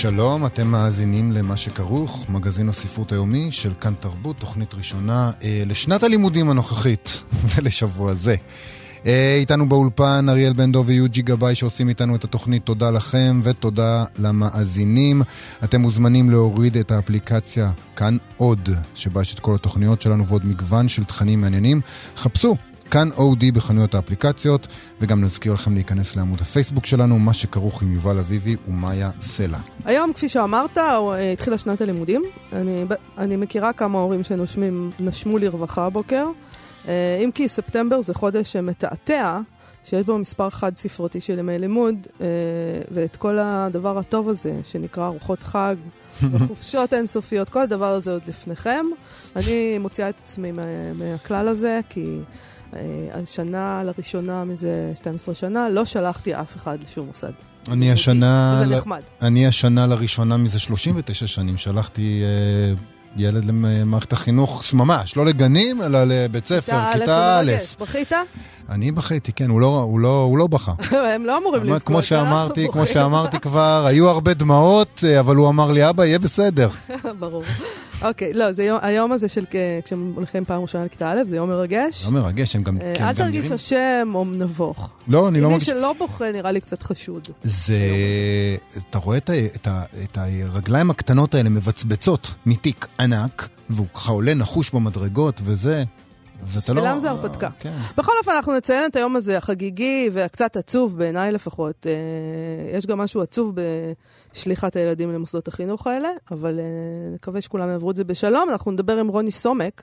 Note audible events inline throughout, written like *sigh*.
שלום, אתם מאזינים למה שכרוך, מגזין הספרות היומי של כאן תרבות, תוכנית ראשונה אה, לשנת הלימודים הנוכחית *laughs* ולשבוע זה. אה, איתנו באולפן אריאל בן דב ויוג'י גבאי שעושים איתנו את התוכנית, תודה לכם ותודה למאזינים. אתם מוזמנים להוריד את האפליקציה כאן עוד, שבה יש את כל התוכניות שלנו ועוד מגוון של תכנים מעניינים. חפשו כאן אודי בחנויות האפליקציות, וגם נזכיר לכם להיכנס לעמוד הפייסבוק שלנו, מה שכרוך עם יובל אביבי ומאיה סלע. היום, כפי שאמרת, אה, התחילה שנת הלימודים. אני, אני מכירה כמה הורים שנשמו לרווחה הבוקר. אה, אם כי ספטמבר זה חודש מתעתע, שיש בו מספר חד ספרתי של ימי לימוד, אה, ואת כל הדבר הטוב הזה, שנקרא ארוחות חג, וחופשות אינסופיות, כל הדבר הזה עוד לפניכם. אני מוציאה את עצמי מהכלל הזה, כי אה, השנה לראשונה מזה 12 שנה לא שלחתי אף אחד לשום מוסד. אני השנה... וזה נחמד. אני השנה לראשונה מזה 39 שנים שלחתי... אה, ילד למערכת החינוך, ממש, לא לגנים, אלא לבית ספר, כיתה א'. בכית? אני בכיתי, כן, הוא לא, הוא לא, הוא לא בכה. *laughs* הם לא אמורים לבכות, כמו שאמרתי, כמו שאמרתי כבר, היו הרבה דמעות, אבל הוא אמר לי, אבא, יהיה בסדר. *laughs* ברור. אוקיי, לא, זה יום, היום הזה של כשהם הולכים פעם ראשונה לכיתה א', זה יום מרגש. יום מרגש, הם גם נראים... אל תרגיש אשם או נבוך. לא, אני לא מרגיש... מי שלא בוכה נראה לי קצת חשוד. זה... אתה רואה את הרגליים הקטנות האלה מבצבצות מתיק ענק, והוא ככה עולה נחוש במדרגות וזה. בשבילם לא... זה הרפתקה. כן. בכל אופן, אנחנו נציין את היום הזה החגיגי והקצת עצוב, בעיניי לפחות. אה, יש גם משהו עצוב בשליחת הילדים למוסדות החינוך האלה, אבל אה, נקווה שכולם יעברו את זה בשלום. אנחנו נדבר עם רוני סומק,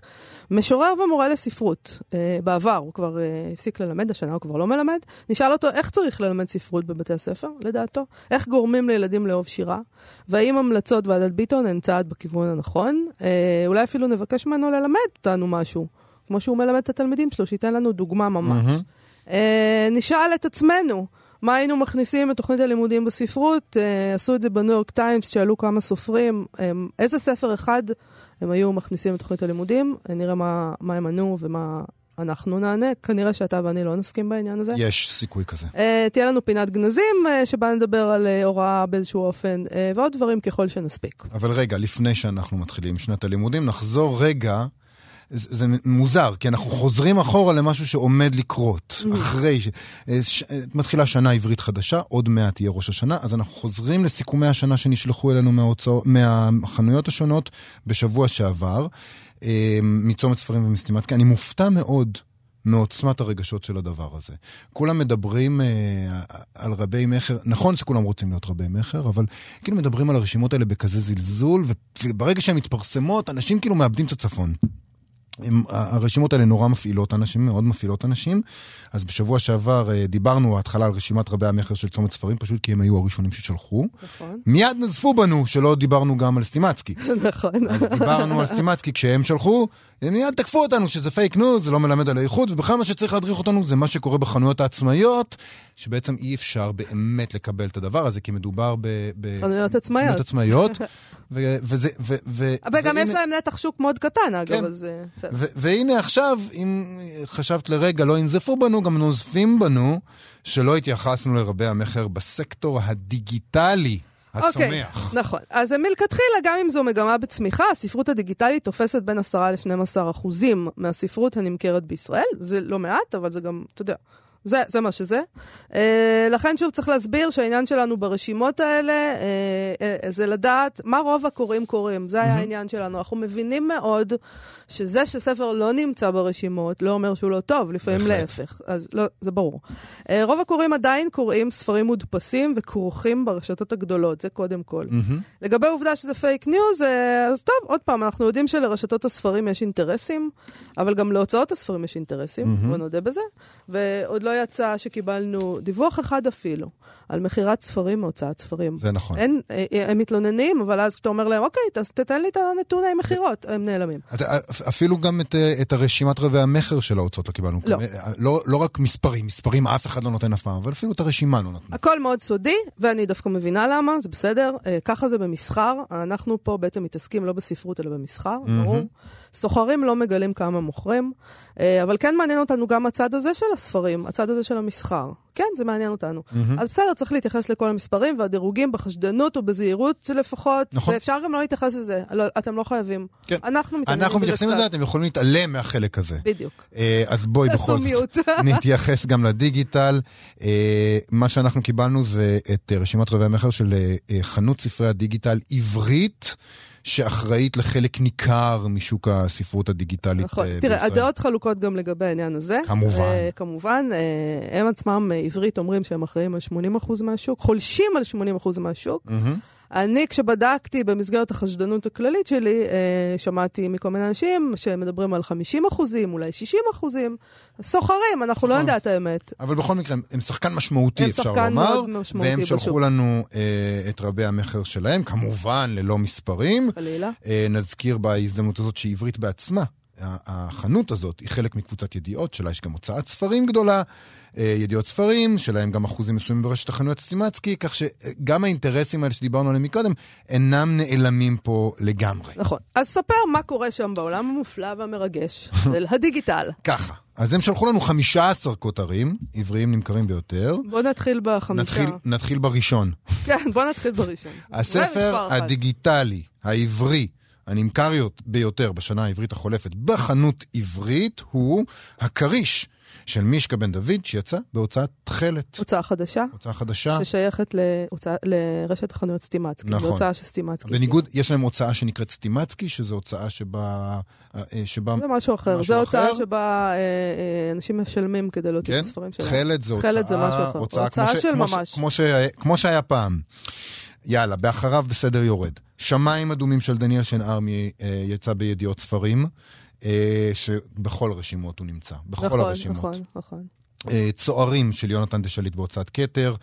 משורר ומורה לספרות. אה, בעבר הוא כבר הפסיק ללמד, השנה הוא כבר לא מלמד. נשאל אותו איך צריך ללמד ספרות בבתי הספר, לדעתו. איך גורמים לילדים לאהוב שירה, והאם המלצות ועדת ביטון הן צעד בכיוון הנכון. אולי אפילו נבקש ממנו ללמד אותנו משהו. כמו שהוא מלמד את התלמידים שלו, שייתן לנו דוגמה ממש. Mm-hmm. אה, נשאל את עצמנו, מה היינו מכניסים בתוכנית הלימודים בספרות? אה, עשו את זה בניו יורק טיימס, שאלו כמה סופרים, אה, איזה ספר אחד הם היו מכניסים בתוכנית הלימודים? אה, נראה מה, מה הם ענו ומה אנחנו נענה. כנראה שאתה ואני לא נסכים בעניין הזה. יש סיכוי כזה. Uh, תהיה לנו פינת גנזים, uh, שבה נדבר על uh, הוראה באיזשהו אופן, uh, ועוד דברים ככל שנספיק. אבל רגע, לפני שאנחנו מתחילים שנת הלימודים, נחזור רגע זה, מוזר, כי אנחנו חוזרים אחורה למשהו שעומד לקרות. Mm. אחרי ש... ש... מתחילה שנה עברית חדשה, עוד מעט תהיה ראש השנה, אז אנחנו חוזרים לסיכומי השנה שנשלחו אלינו מההוצא... מהחנויות השונות בשבוע שעבר, אה, מצומת ספרים ומסטימצקי. אני מופתע מאוד מעוצמת הרגשות של הדבר הזה. כולם מדברים אה, על רבי מכר, נכון שכולם רוצים להיות רבי מכר, אבל כאילו מדברים על הרשימות האלה בכזה זלזול, וברגע שהן מתפרסמות, אנשים כאילו מאבדים את הצפון. הם, הרשימות האלה נורא מפעילות אנשים, מאוד מפעילות אנשים. אז בשבוע שעבר אה, דיברנו ההתחלה על רשימת רבי המכר של צומת ספרים, פשוט כי הם היו הראשונים ששלחו. נכון. מיד נזפו בנו שלא דיברנו גם על סטימצקי. *laughs* נכון. אז דיברנו על סטימצקי כשהם שלחו, הם מיד תקפו אותנו שזה fake news, זה לא מלמד על האיכות, ובכלל מה שצריך להדריך אותנו זה מה שקורה בחנויות העצמאיות, שבעצם אי אפשר באמת לקבל את הדבר הזה, כי מדובר ב... ב חנויות עצמאיות. עצמאיות. *laughs* וזה... אבל גם יש להם נתח שוק מאוד קטן, אגב, כן. אז... אה, והנה עכשיו, אם חשבת לרגע, לא ינזפו בנו, גם נוזפים בנו, שלא התייחסנו לרבי המכר בסקטור הדיגיטלי. הצומח. אוקיי, okay, נכון. אז מלכתחילה, גם אם זו מגמה בצמיחה, הספרות הדיגיטלית תופסת בין 10 ל-12 אחוזים מהספרות הנמכרת בישראל. זה לא מעט, אבל זה גם, אתה יודע, זה, זה מה שזה. Uh, לכן שוב צריך להסביר שהעניין שלנו ברשימות האלה uh, uh, זה לדעת מה רוב הקוראים קוראים. זה היה. העניין שלנו. אנחנו מבינים מאוד שזה שספר לא נמצא ברשימות לא אומר שהוא לא טוב, לפעמים. להפך. אז לא, זה ברור. אה, רוב הקוראים עדיין קוראים ספרים מודפסים וכרוכים ברשתות הגדולות, זה קודם כל. לגבי העובדה שזה fake news, אה, אז טוב, עוד פעם, אנחנו יודעים שלרשתות הספרים יש אינטרסים, אבל גם להוצאות הספרים יש אינטרסים. בוא נודה בזה. ועוד לא יצא שקיבלנו דיווח אחד אפילו על מכירת ספרים מהוצאת ספרים. זה נכון. אין, אה, אה, הם מתלוננים, אבל אז כשאתה אומר להם, אוקיי, אז תתן לי את הנתוני מכירות, הם נעלמים. אתה, אפילו גם את, את הרשימת רבי המכר של ההוצאות לא קיבלנו. לא. לא. לא רק מספרים, מספרים אף אחד לא נותן אף פעם, אבל אפילו את הרשימה לא נתנו. הכל מאוד סודי, ואני דווקא מבינה למה, זה בסדר. ככה זה במסחר. אנחנו פה בעצם מתעסקים לא בספרות אלא במסחר, mm-hmm. ברור. סוחרים לא מגלים כמה מוכרים, אה, אבל כן מעניין אותנו גם הצד הזה של הספרים, הצד הזה של המסחר. כן, זה מעניין אותנו. Mm-hmm. אז בסדר, צריך להתייחס לכל המספרים והדירוגים בחשדנות ובזהירות לפחות, נכון. ואפשר גם לא להתייחס לזה, לא, אתם לא חייבים. כן. אנחנו מתעניינים אנחנו מתייחסים לזה, אתם יכולים להתעלם מהחלק הזה. בדיוק. אה, אז בואי בכל זאת *laughs* נתייחס גם לדיגיטל. אה, מה שאנחנו קיבלנו זה את רשימת רבי המכר של חנות ספרי הדיגיטל עברית. שאחראית לחלק ניכר משוק הספרות הדיגיטלית נכון. בישראל. תראה, הדעות חלוקות גם לגבי העניין הזה. כמובן. Uh, כמובן, uh, הם עצמם, uh, עברית, אומרים שהם אחראים על 80% מהשוק, חולשים על 80% מהשוק. Mm-hmm. אני, כשבדקתי במסגרת החשדנות הכללית שלי, אה, שמעתי מכל מיני אנשים שמדברים על 50 אחוזים, אולי 60 אחוזים. סוחרים, אנחנו לא נכון. יודעים את האמת. אבל בכל מקרה, הם שחקן משמעותי, אפשר לומר. הם שחקן מאוד משמעותי והם שלחו בשוק. לנו אה, את רבי המכר שלהם, כמובן ללא מספרים. חלילה. אה, נזכיר בהזדמנות הזאת שעברית בעצמה החנות הזאת היא חלק מקבוצת ידיעות, שלה יש גם הוצאת ספרים גדולה, ידיעות ספרים, שלהם גם אחוזים מסוימים ברשת החנויות סטימצקי, כך שגם האינטרסים האלה שדיברנו עליהם מקודם, אינם נעלמים פה לגמרי. נכון. אז ספר מה קורה שם בעולם המופלא והמרגש *laughs* של הדיגיטל. ככה. אז הם שלחו לנו 15 כותרים, עבריים נמכרים ביותר. בוא נתחיל בחמישה. נתחיל, נתחיל בראשון. כן, בוא נתחיל בראשון. *laughs* הספר הדיגיטלי, העברי, הנמכר ביותר בשנה העברית החולפת בחנות עברית הוא הכריש. של מישקה בן דוד, שיצא בהוצאת תכלת. הוצאה חדשה. הוצאה חדשה. ששייכת להוצא, לרשת החנויות סטימצקי. נכון. להוצאה של סטימצקי. בניגוד, יש להם הוצאה שנקראת סטימצקי, שזו הוצאה שבה... אה, שבה זה משהו אחר. זו הוצאה שבה אה, אה, אנשים משלמים כדי להוציא כן? את הספרים שלהם. תכלת זה הוצאה... תכלת זה משהו אחר. הוצאה, הוצאה של כמו ממש. כמו, ש, כמו שהיה פעם. יאללה, באחריו בסדר יורד. שמיים אדומים של דניאל שנהר אה, יצא בידיעות ספרים, אה, שבכל הרשימות הוא נמצא, בכל נכון, הרשימות. נכון, נכון. אה, צוערים של יונתן דשליט בהוצאת כתר,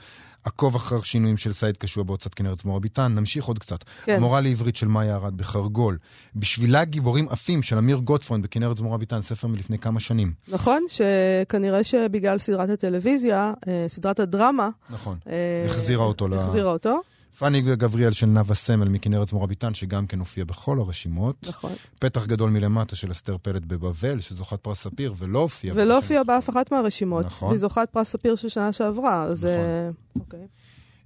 עקוב אחר שינויים של סעיד קשוע בהוצאת כנרת זמורה ביטן, נמשיך עוד קצת. כן. המורה לעברית של מאיה ארד בחרגול. בשבילה גיבורים עפים של אמיר גוטפרון בכנרת זמורה ביטן, ספר מלפני כמה שנים. נכון, שכנראה שבגלל סדרת הטלוויזיה, סדרת הדרמה... נכון, החזירה אותו. החזירה אותו. פאני גבריאל של נאוה סמל מכנרת זמורה-ביתן, שגם כן הופיע בכל הרשימות. נכון. פתח גדול מלמטה של אסתר פלד בבבל, שזוכת פרס ספיר, ולא הופיעה. ולא הופיעה באף אחת מהרשימות. נכון. והיא זוכת פרס ספיר של שנה שעברה, אז... נכון. אה, אוקיי.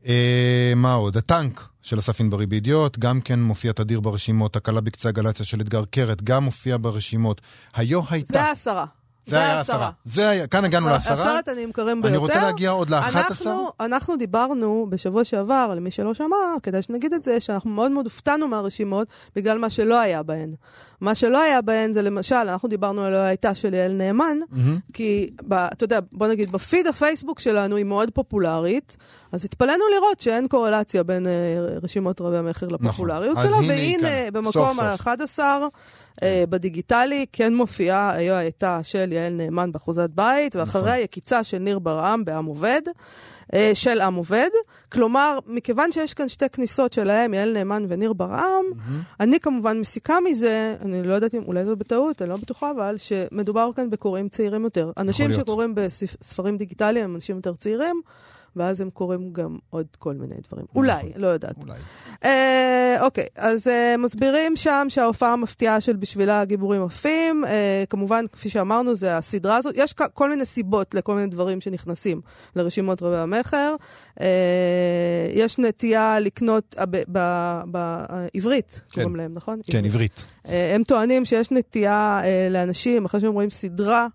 אה, מה עוד? הטנק של אסף ענברי בידיעות, גם כן מופיע תדיר ברשימות. הקלה בקצה הגלציה של אתגר קרת, גם מופיע ברשימות. היו הייתה... זה העשרה. זה היה עשרה. זה היה, כאן הגענו לעשרה. עשרת הנמכרים ביותר. אני רוצה להגיע עוד לאחת עשר. אנחנו דיברנו בשבוע שעבר, למי שלא שמע, כדאי שנגיד את זה, שאנחנו מאוד מאוד הופתענו מהרשימות בגלל מה שלא היה בהן. מה שלא היה בהן זה למשל, אנחנו דיברנו על הייתה של יעל נאמן, mm-hmm. כי, ב, אתה יודע, בוא נגיד, בפיד הפייסבוק שלנו היא מאוד פופולרית, אז התפלאנו לראות שאין קורלציה בין uh, רשימות רבי המכר נכון. לפופולריות נכון. שלה, והנה, במקום ה-11, uh, בדיגיטלי כן מופיעה, הייתה של יעל נאמן באחוזת בית, ואחריה נכון. יקיצה של ניר ברעם בעם עובד. אה, של עם עובד. כלומר, מכיוון שיש כאן שתי כניסות שלהם, יעל נאמן וניר ברעם, mm-hmm. אני כמובן מסיקה מזה, אני לא יודעת אם, אולי זו בטעות, אני לא בטוחה, אבל שמדובר כאן בקוראים צעירים יותר. אנשים שקוראים בספרים דיגיטליים הם אנשים יותר צעירים. ואז הם קוראים גם עוד כל מיני דברים. נכון. אולי, לא יודעת. אולי. אה, אוקיי, אז אה, מסבירים שם שההופעה המפתיעה של בשבילה גיבורים עפים, אה, כמובן, כפי שאמרנו, זה הסדרה הזאת. יש כל מיני סיבות לכל מיני דברים שנכנסים לרשימות רבי המכר. אה, יש נטייה לקנות, אה, בעברית, כן. קוראים להם, נכון? כן, עברית. עברית. אה, הם טוענים שיש נטייה אה, לאנשים, אחרי שהם רואים סדרה,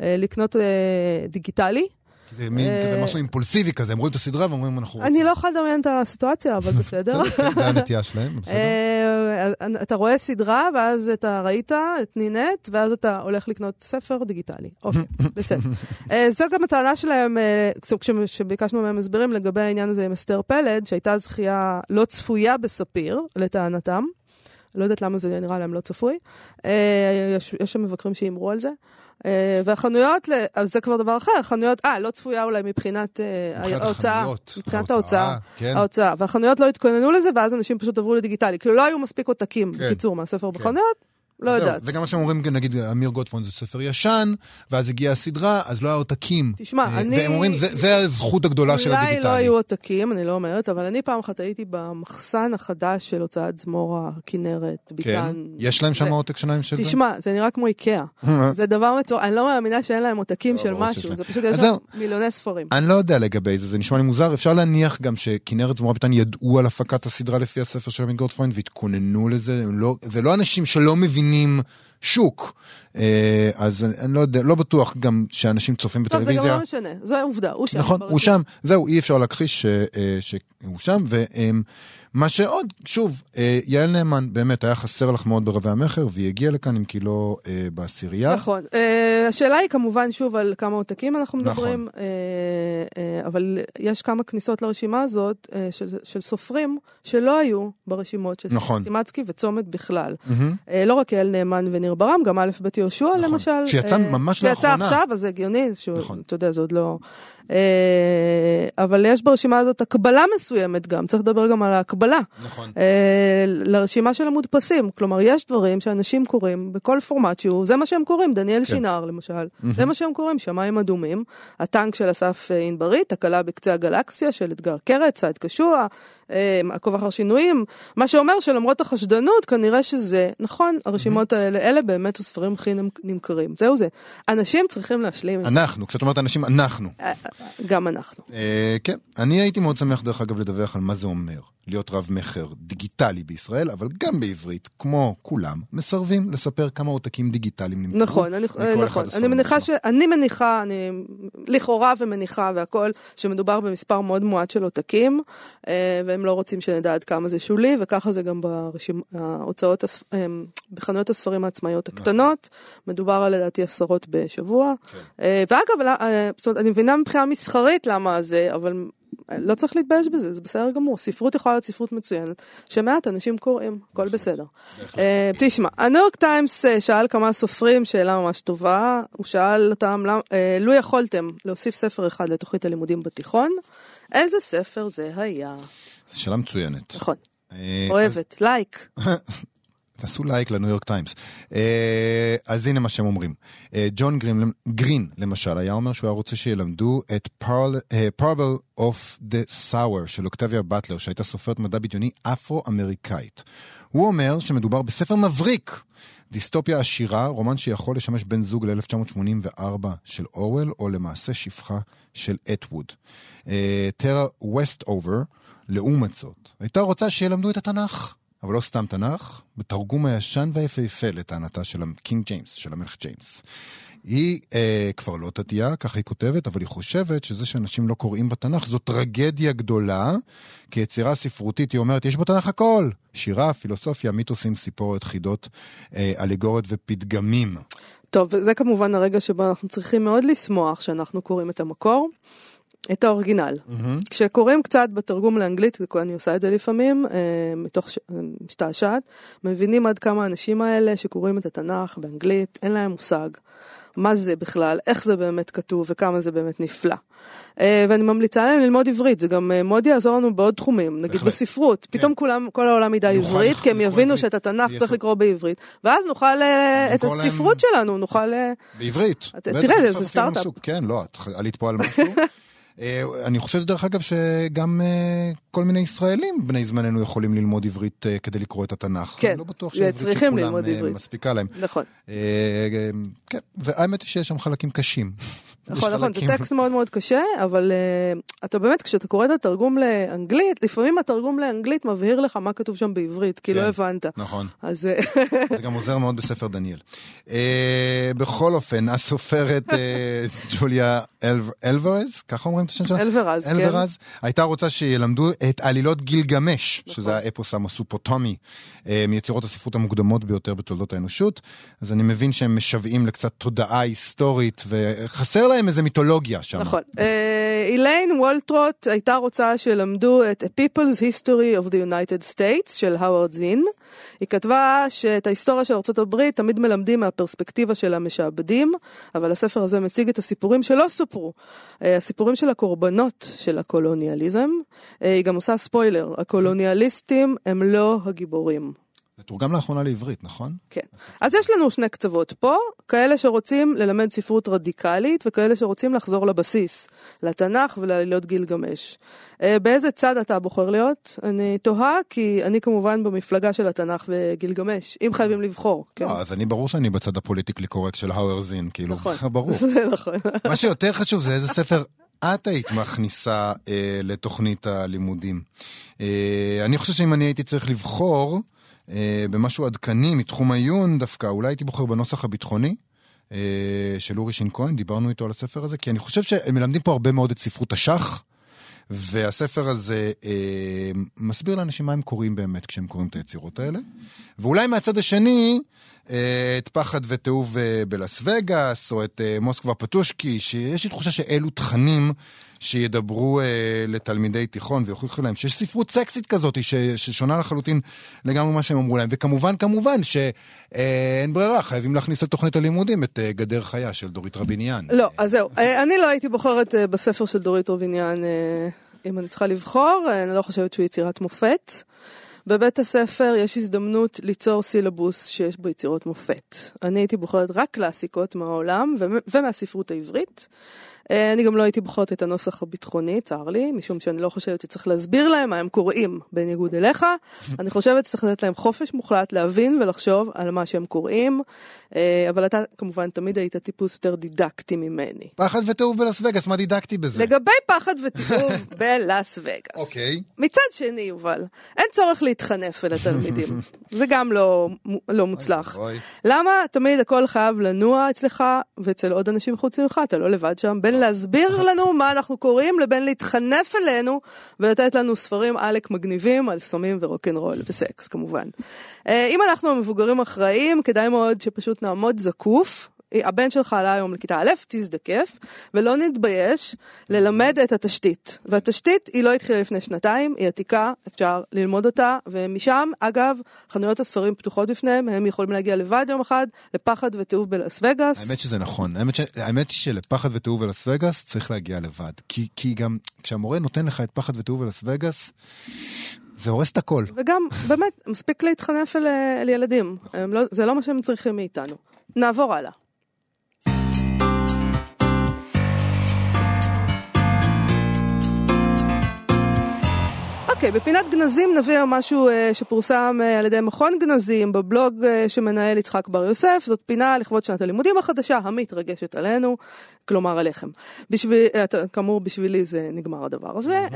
אה, לקנות אה, דיגיטלי. זה מין כזה משהו אימפולסיבי כזה, הם רואים את הסדרה ואומרים, אנחנו רוצים. אני לא יכולה לדמיין את הסיטואציה, אבל *laughs* בסדר. כן, זה הנטייה שלהם, בסדר. אה, אתה רואה סדרה, ואז אתה ראית את נינט, ואז אתה הולך לקנות ספר דיגיטלי. אוקיי, *laughs* בסדר. אה, זו גם הטענה שלהם, אה, כשביקשנו מהם הסברים לגבי העניין הזה עם אסתר פלד, שהייתה זכייה לא צפויה בספיר, לטענתם. לא יודעת למה זה נראה להם לא צפוי. אה, יש, יש שם מבקרים שהימרו על זה. אה, והחנויות, אז זה כבר דבר אחר, חנויות, אה, לא צפויה אולי מבחינת ההוצאה. מבחינת ההוצאה. כן. ההוצאה. והחנויות לא התכוננו לזה, ואז אנשים פשוט עברו לדיגיטלי. כאילו לא היו מספיק עותקים, כן. בקיצור, מהספר כן. בחנויות. לא יודעת. זה גם מה שהם אומרים, נגיד, אמיר גוטפון זה ספר ישן, ואז הגיעה הסדרה, אז לא היה עותקים. תשמע, אה, אני... והם אומרים, זה הזכות הגדולה של הדיגיטלי. אולי לא היו עותקים, אני לא אומרת, אבל אני פעם אחת הייתי במחסן החדש של הוצאת זמור הכנרת, ביטן. כן? יש להם שם עותק שניים של זה? תשמע, זה נראה כמו איקאה. זה דבר מטורף, אני לא מאמינה שאין להם עותקים של משהו, זה פשוט יש שם מיליוני ספרים. אני לא יודע לגבי זה, זה נשמע לי מוזר. אפשר להניח גם שכנרת זמורה ביטן ידעו על הפקת הסדרה לפי הספר של אמיר גוטפון והתכוננו לזה. לא- זה לא אנשים שלא מבינים בין אם... שוק. אה, אז אני לא יודע, לא בטוח גם שאנשים צופים בטלוויזיה. טוב, זה גם לא משנה, זו העובדה, הוא שם. נכון, הוא שם, זהו, אי אפשר להכחיש אה, שהוא שם, ומה שעוד, שוב, אה, יעל נאמן, באמת, היה חסר לך מאוד ברבי המכר, והיא הגיעה לכאן אם כי לא בעשירייה. נכון. השאלה היא כמובן, שוב, על כמה עותקים אנחנו נכון. מדברים, נכון. אבל יש כמה כניסות לרשימה הזאת של, של סופרים שלא היו ברשימות של נכון. סטימצקי וצומת בכלל. Mm-hmm. לא רק יעל נאמן וניר ברם, גם א' ב' יהושע נכון. למשל. שיצא ממש לאחרונה. שיצא עכשיו, אז זה הגיוני, שהוא, נכון. אתה יודע, זה עוד לא... אה, אבל יש ברשימה הזאת הקבלה מסוימת גם, צריך לדבר גם על ההקבלה. נכון. אה, לרשימה של המודפסים, כלומר, יש דברים שאנשים קוראים בכל פורמט שהוא, זה מה שהם קוראים, דניאל כן. שינר למשל, mm-hmm. זה מה שהם קוראים, שמיים אדומים, הטנק של אסף אה, ענברית, הקלה בקצה הגלקסיה של אתגר קרץ, צייד קשוע, עקוב אחר שינויים, מה שאומר שלמרות החשדנות, כנראה שזה, נכון, הרשימות mm-hmm. האלה, אלה באמת הספרים הכי נמכרים. זהו זה. אנשים צריכים להשלים את זה. אנחנו, כשאת אומרת אנשים, אנחנו. גם אנחנו. אה, כן, אני הייתי מאוד שמח דרך אגב לדווח על מה זה אומר. להיות רב-מכר דיגיטלי בישראל, אבל גם בעברית, כמו כולם, מסרבים לספר כמה עותקים דיגיטליים נמכרו. נכון, אני, נכון. אני מניחה, ש... אני מניחה, אני לכאורה ומניחה והכל, שמדובר במספר מאוד מועט של עותקים, אה, והם לא רוצים שנדע עד כמה זה שולי, וככה זה גם בהוצאות, אה, בחנויות הספרים העצמאיות נכון. הקטנות, מדובר על לדעתי עשרות בשבוע. כן. אה, ואגב, זאת אומרת, אני מבינה מבחינה מסחרית למה זה, אבל לא צריך להתבייש בזה, זה בסדר גמור. ספרות יכולה להיות ספרות מצוינת, שמעט אנשים קוראים, הכל בסדר. אה, תשמע, הניו יורק טיימס אה, שאל כמה סופרים שאלה ממש טובה, הוא שאל אותם, אה, לו יכולתם להוסיף ספר אחד לתוכנית הלימודים בתיכון, איזה ספר זה היה? זו שאלה מצוינת. נכון. אוהבת, לייק. *laughs* תעשו לייק לניו יורק טיימס. אה, אז הנה מה שהם אומרים. אה, ג'ון גרין, למשל, היה אומר שהוא היה רוצה שילמדו את Parable of the Sower של אוקטביה באטלר, שהייתה סופרת מדע בדיוני אפרו-אמריקאית. הוא אומר שמדובר בספר מבריק. דיסטופיה עשירה, רומן שיכול לשמש בן זוג ל-1984 של אורוול, או למעשה השפחה של אטווד. טרה ווסטאובר, לעומת זאת, הייתה רוצה שילמדו את התנ"ך. אבל לא סתם תנ"ך, בתרגום הישן והיפהפה לטענתה של קינג ג'יימס, של המלך ג'יימס. היא אה, כבר לא דתייה, ככה היא כותבת, אבל היא חושבת שזה שאנשים לא קוראים בתנ"ך זו טרגדיה גדולה. כיצירה ספרותית היא אומרת, יש בתנ"ך הכל. שירה, פילוסופיה, מיתוסים, סיפורת, חידות, אה, אלגוריות ופתגמים. טוב, זה כמובן הרגע שבו אנחנו צריכים מאוד לשמוח שאנחנו קוראים את המקור. את האורגינל. Mm-hmm. כשקוראים קצת בתרגום לאנגלית, אני עושה את זה לפעמים, אה, מתוך ש... משתעשעת, מבינים עד כמה האנשים האלה שקוראים את התנ"ך באנגלית, אין להם מושג. מה זה בכלל, איך זה באמת כתוב וכמה זה באמת נפלא. אה, ואני ממליצה להם ללמוד עברית, זה גם אה, מאוד יעזור לנו בעוד תחומים, נגיד בהחלט. בספרות, כן. פתאום כולם, כל העולם ידע עברית, כי הם יבינו שאת התנ"ך צריך לקרוא בעברית, ואז נוכל, אה, את הספרות שלנו, נוכל... בעברית. תראה, זה סטארט-אפ. כן, לא, את עלית פה על משהו. *laughs* אה, אני חושב, דרך אגב, שגם אה, כל מיני ישראלים בני זמננו יכולים ללמוד עברית אה, כדי לקרוא את התנ"ך. כן, לא בטוח שעברית של כולם מספיקה להם. נכון. כן, והאמת היא שיש שם חלקים קשים. נכון, נכון, זה טקסט מאוד מאוד קשה, אבל uh, אתה באמת, כשאתה קורא את התרגום לאנגלית, לפעמים התרגום לאנגלית מבהיר לך מה כתוב שם בעברית, כי לא כן, לא הבנת. נכון. אז... זה גם עוזר מאוד בספר דניאל. Uh, בכל אופן, הסופרת uh, ג'וליה אלוורז, ככה אומרים את השם שלה? אלוורז, כן. אלוורז, הייתה רוצה שילמדו את עלילות גילגמש, נכון. שזה האפוס המסופוטומי, uh, מיצירות הספרות המוקדמות ביותר בתולדות האנושות. אז אני מבין שהם משוועים לקצת תודעה היסטורית, וחסר להם איזה מיתולוגיה שם. נכון. איליין וולטרוט הייתה רוצה שלמדו את A People's History of the United States של האוורד זין. היא כתבה שאת ההיסטוריה של ארה"ב תמיד מלמדים מהפרספקטיבה של המשעבדים, אבל הספר הזה מציג את הסיפורים שלא סופרו, הסיפורים של הקורבנות של הקולוניאליזם. היא גם עושה ספוילר, הקולוניאליסטים הם לא הגיבורים. תורגם לאחרונה לעברית, נכון? כן. אז יש לנו שני קצוות פה, כאלה שרוצים ללמד ספרות רדיקלית, וכאלה שרוצים לחזור לבסיס, לתנ"ך ולעלילות גילגמש. אה, באיזה צד אתה בוחר להיות? אני תוהה, כי אני כמובן במפלגה של התנ"ך וגילגמש, אם חייבים לבחור. כן? לא, אז אני ברור שאני בצד הפוליטיקלי קורקט של האוורזין, כאילו, נכון. *laughs* ברור. *laughs* זה נכון. מה שיותר חשוב זה איזה ספר את היית מכניסה אה, לתוכנית הלימודים. אה, אני חושב שאם אני הייתי צריך לבחור במשהו עדכני מתחום העיון, דווקא אולי הייתי בוחר בנוסח הביטחוני. אה, של אורי שין כהן, דיברנו איתו על הספר הזה, כי אני חושב שהם מלמדים פה הרבה מאוד את ספרות השח, והספר הזה אה, מסביר לאנשים מה הם קוראים באמת כשהם קוראים את היצירות האלה. ואולי מהצד השני, אה, את פחד ותיעוב אה, בלאס וגאס, או את אה, מוסקבה פטושקי, שיש לי תחושה שאלו תכנים שידברו אה, לתלמידי תיכון ויוכיחו להם שיש ספרות סקסית כזאת ששונה לחלוטין לגמרי ממה שהם אמרו להם. וכמובן, כמובן שאין אה, ברירה, חייבים להכניס לתוכנית הלימודים את אה, גדר חיה של דורית רביניאן. לא, אז זהו. אה, אני לא הייתי בוחרת אה, בספר של דורית רביניאן אה, אם אני צריכה לבחור, אה, אני לא חושבת שהוא יצירת מופת. בבית הספר יש הזדמנות ליצור סילבוס שיש בו יצירות מופת. אני הייתי בוחרת רק קלאסיקות מהעולם ומהספרות העברית. אה, אני גם לא הייתי בוחרת את הנוסח הביטחוני, צר לי, משום שאני לא חושבת שצריך להסביר להם מה הם קוראים בניגוד אליך. *laughs* אני חושבת שצריך לתת להם חופש מוחלט להבין ולחשוב על מה שהם קוראים, אה, אבל אתה כמובן תמיד היית טיפוס יותר דידקטי ממני. פחד ותיעוב בלאס וגאס, מה דידקטי בזה? לגבי פחד ותיעוב *laughs* בלאס וגאס. אוקיי. מצד שני, יובל, אין צורך להתחנף אל התלמידים. *laughs* זה גם לא, לא מוצלח. למה תמיד הכל חייב לנוע אצלך ואצל עוד אנשים חוץ ממך? אתה לא לבד שם. בין להסביר לנו מה אנחנו קוראים לבין להתחנף אלינו ולתת לנו ספרים עלק מגניבים על סמים ורוקנרול וסקס כמובן. אה, אם אנחנו המבוגרים אחראים, כדאי מאוד שפשוט נעמוד זקוף הבן שלך עלה היום לכיתה א', תזדקף, ולא נתבייש ללמד את התשתית. והתשתית היא לא התחילה לפני שנתיים, היא עתיקה, אפשר ללמוד אותה, ומשם, אגב, חנויות הספרים פתוחות בפניהם, הם יכולים להגיע לבד יום אחד, לפחד ותיעוב בלאס וגאס. האמת שזה נכון, האמת, ש... האמת היא שלפחד ותיעוב בלאס וגאס צריך להגיע לבד. כי, כי גם כשהמורה נותן לך את פחד ותיעוב בלאס וגאס, זה הורס את הכל. וגם, באמת, מספיק להתחנף אל, אל ילדים. לא, זה לא מה שהם צריכים מאיתנו. נעבור הלאה. אוקיי, okay, בפינת גנזים נביא היום משהו uh, שפורסם uh, על ידי מכון גנזים בבלוג uh, שמנהל יצחק בר יוסף. זאת פינה לכבוד שנת הלימודים החדשה המתרגשת עלינו, כלומר עליכם. בשביל, כאמור, בשבילי זה נגמר הדבר הזה.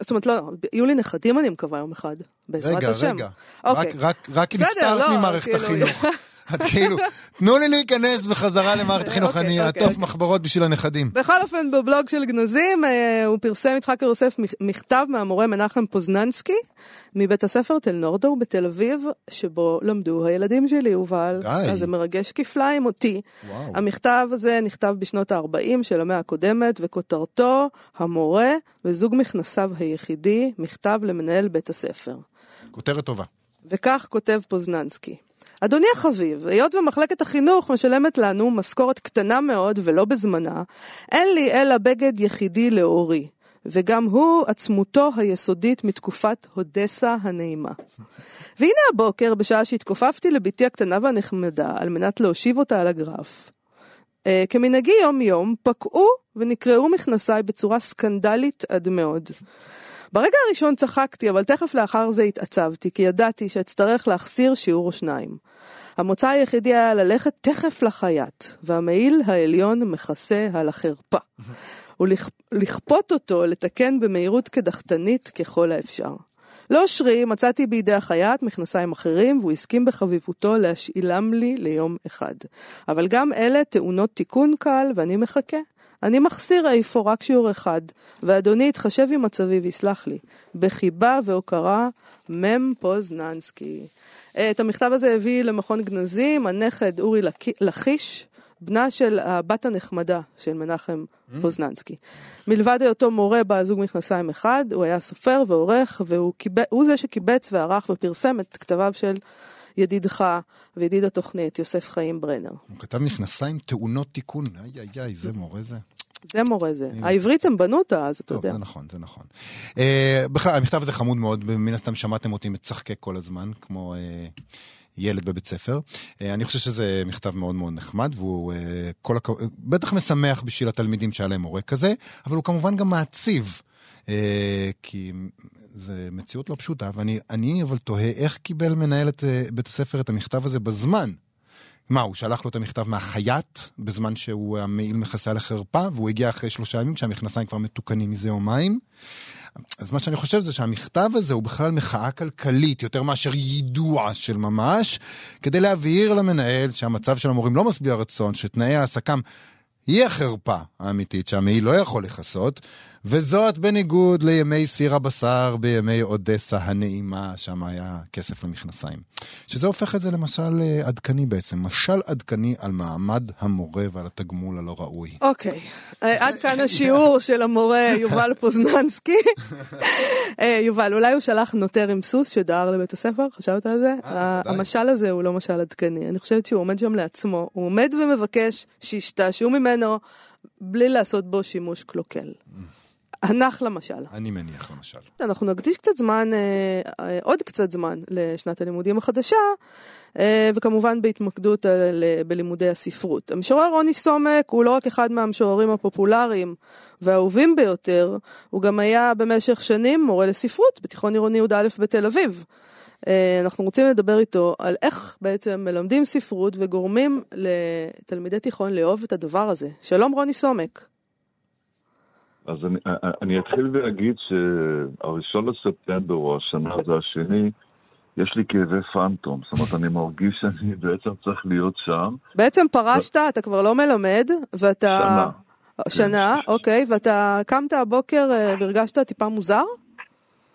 זאת אומרת, לא, יהיו לי נכדים אני מקווה יום אחד, בעזרת רגע, השם. רגע, רגע. Okay. רק, אם נפטרת לא, ממערכת כאילו... החינוך. *laughs* את כאילו, תנו לי להיכנס בחזרה למערכת החינוך, אוקיי, אני אעטוף אוקיי. מחברות בשביל הנכדים. בכל אופן, בבלוג של גנזים, אה, הוא פרסם, יצחק יוסף, מכתב מהמורה מנחם פוזננסקי, מבית הספר תל נורדו בתל אביב, שבו למדו הילדים שלי, יובל. די. אז זה מרגש כפליים אותי. וואו. המכתב הזה נכתב בשנות ה-40 של המאה הקודמת, וכותרתו, המורה וזוג מכנסיו היחידי, מכתב למנהל בית הספר. כותרת טובה. וכך כותב פוזננסקי. אדוני החביב, היות ומחלקת החינוך משלמת לנו משכורת קטנה מאוד ולא בזמנה, אין לי אלא בגד יחידי לאורי, וגם הוא עצמותו היסודית מתקופת הודסה הנעימה. והנה הבוקר, בשעה שהתכופפתי לבתי הקטנה והנחמדה על מנת להושיב אותה על הגרף, Uh, כמנהגי יום יום, פקעו ונקרעו מכנסיי בצורה סקנדלית עד מאוד. ברגע הראשון צחקתי, אבל תכף לאחר זה התעצבתי, כי ידעתי שאצטרך להחסיר שיעור או שניים. המוצא היחידי היה ללכת תכף לחייט, והמעיל העליון מכסה על החרפה. ולכפות אותו לתקן במהירות קדחתנית ככל האפשר. לאושרי מצאתי בידי החייט מכנסיים אחרים, והוא הסכים בחביבותו להשאילם לי ליום אחד. אבל גם אלה טעונות תיקון קל, ואני מחכה. אני מחסיר איפה רק שיעור אחד, ואדוני יתחשב עם מצבי ויסלח לי. בחיבה והוקרה, מ' פוזננסקי. את המכתב הזה הביא למכון גנזים הנכד אורי לחיש, בנה של הבת הנחמדה של מנחם mm. פוזננסקי. מלבד היותו מורה בזוג מכנסיים אחד, הוא היה סופר ועורך, והוא קיב... זה שקיבץ וערך ופרסם את כתביו של ידידך וידיד התוכנית, יוסף חיים ברנר. הוא כתב מכנסיים טעונות תיקון, איי איי איי, זה מורה זה. זה מורה זה. העברית הם בנו אותה, אז אתה יודע. זה נכון, זה נכון. אה, בכלל, המכתב הזה חמוד מאוד, מן הסתם שמעתם אותי מצחקק כל הזמן, כמו אה, ילד בבית ספר. אה, אני חושב שזה מכתב מאוד מאוד נחמד, והוא כל הכ... בטח משמח בשביל התלמידים שהיה להם מורה כזה, אבל הוא כמובן גם מעציב. כי זה מציאות לא פשוטה, ואני אבל תוהה איך קיבל מנהל את בית הספר את המכתב הזה בזמן. מה, הוא שלח לו את המכתב מהחייט, בזמן שהוא המעיל מכסה לחרפה, והוא הגיע אחרי שלושה ימים כשהמכנסיים כבר מתוקנים מזה יומיים. אז מה שאני חושב זה שהמכתב הזה הוא בכלל מחאה כלכלית, יותר מאשר יידוע של ממש, כדי להבהיר למנהל שהמצב של המורים לא משביע רצון, שתנאי העסקם היא החרפה האמיתית שהמעיל לא יכול לכסות, וזאת בניגוד לימי סיר הבשר בימי אודסה הנעימה, שם היה כסף למכנסיים. שזה הופך את זה למשל אה, עדכני בעצם, משל עדכני על מעמד המורה ועל התגמול הלא ראוי. אוקיי, אה, עד כאן השיעור *laughs* של המורה יובל פוזננסקי. אה, יובל, אולי הוא שלח נוטר עם סוס שדהר לבית הספר? חשבת על זה? המשל הזה הוא לא משל עדכני, אני חושבת שהוא עומד שם לעצמו, הוא עומד ומבקש שישתעשעו ממנו בלי לעשות בו שימוש קלוקל. הנח למשל. אני מניח למשל. אנחנו נקדיש קצת זמן, אה, אה, עוד קצת זמן לשנת הלימודים החדשה, אה, וכמובן בהתמקדות בלימודי הספרות. המשורר רוני סומק הוא לא רק אחד מהמשוררים הפופולריים והאהובים ביותר, הוא גם היה במשך שנים מורה לספרות בתיכון עירוני י"א בתל אביב. אנחנו רוצים לדבר איתו על איך בעצם מלמדים ספרות וגורמים לתלמידי תיכון לאהוב את הדבר הזה. שלום רוני סומק. אז אני, אני אתחיל ואגיד שהראשון לספטמבר או השנה זה השני, יש לי כאבי פאנטום. זאת אומרת, אני מרגיש שאני *laughs* בעצם צריך להיות שם. בעצם פרשת, ו... אתה כבר לא מלמד, ואתה... שנה. שנה, כן. אוקיי, ואתה קמת הבוקר אה, והרגשת טיפה מוזר?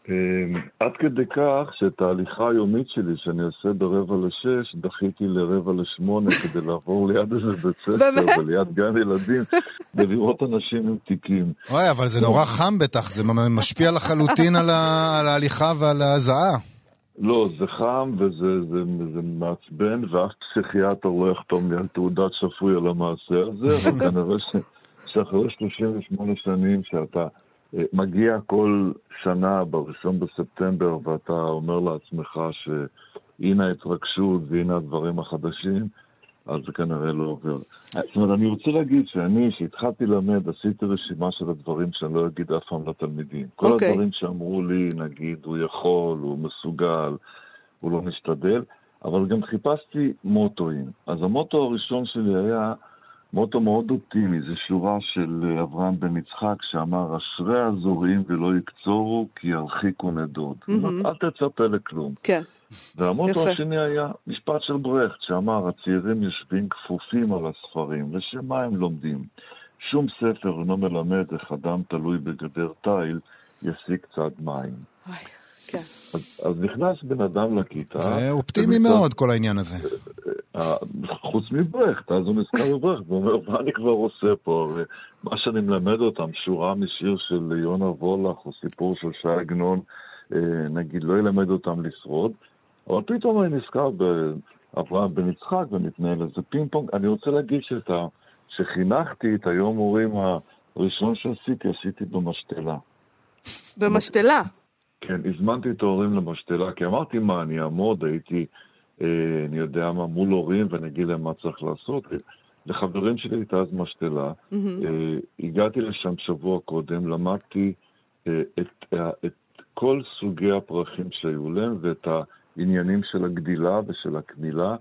אמ, עד כדי כך שאת ההליכה היומית שלי, שאני עושה ברבע לשש, דחיתי לרבע לשמונה כדי לעבור ליד איזה בית *laughs* ספר וליד גן ילדים, ולראות אנשים עם תיקים. וואי, אבל זה נורא חם בטח, זה משפיע לחלוטין על, ההליכה ועל ההזעה. לא, זה חם וזה זה, זה מעצבן, ואף פסיכיאטר לא יחתום לי על תעודת שפוי על המעשה הזה, אבל כנראה שאחרי 38 שנים שאתה... אה, מגיע כל שנה בראשון בספטמבר ואתה אומר לעצמך שהנה ההתרגשות והנה הדברים החדשים, אז זה כנראה לא עובר. זאת אומרת, אני רוצה להגיד שאני, כשהתחלתי ללמד, עשיתי רשימה של הדברים שאני לא אגיד אף פעם לתלמידים. כל okay. אוקיי. הדברים שאמרו לי, נגיד, הוא יכול, הוא מסוגל, הוא לא משתדל, אבל גם חיפשתי מוטואים. אז המוטו הראשון שלי היה, מוטו מאוד אופטימי, זו שורה של אה, אברהם בן יצחק שאמר, אשרי הזורעים ולא יקצורו, כי ירחיקו נדוד. Mm-hmm. אל תצפה לכלום. כן. והמוטו השני היה משפט של ברכט, שאמר, הצעירים יושבים כפופים על הספרים, לשם מה הם לומדים? שום ספר אינו מלמד איך אדם תלוי בגדר תיל ישיג קצת מים. אוי. כן. אז, אז נכנס בן אדם לכיתה. זה אופטימי מאוד, כל העניין הזה. אה, חוץ מברכט, אז הוא נזכר בברכט, והוא אומר, מה אני כבר עושה פה? מה שאני מלמד אותם, שורה משיר של יונה וולך, או סיפור של שי עגנון, אה, נגיד, לא ילמד אותם לשרוד. אבל פתאום אני נזכר באברהם בן יצחק ומתנהל איזה פינג פונג. אני רוצה להגיד שאת ה... שחינכתי את היום מורים הראשון שעשיתי, עשיתי במשתלה. במשתלה? כן, הזמנתי את ההורים למשתלה, כי אמרתי מה, אני אעמוד, הייתי, אה, אני יודע מה, מול הורים ואני אגיד להם מה צריך לעשות. לחברים שלי הייתה אז משתלה, mm-hmm. אה, הגעתי לשם שבוע קודם, למדתי אה, את, אה, את כל סוגי הפרחים שהיו להם ואת העניינים של הגדילה ושל הקמילה.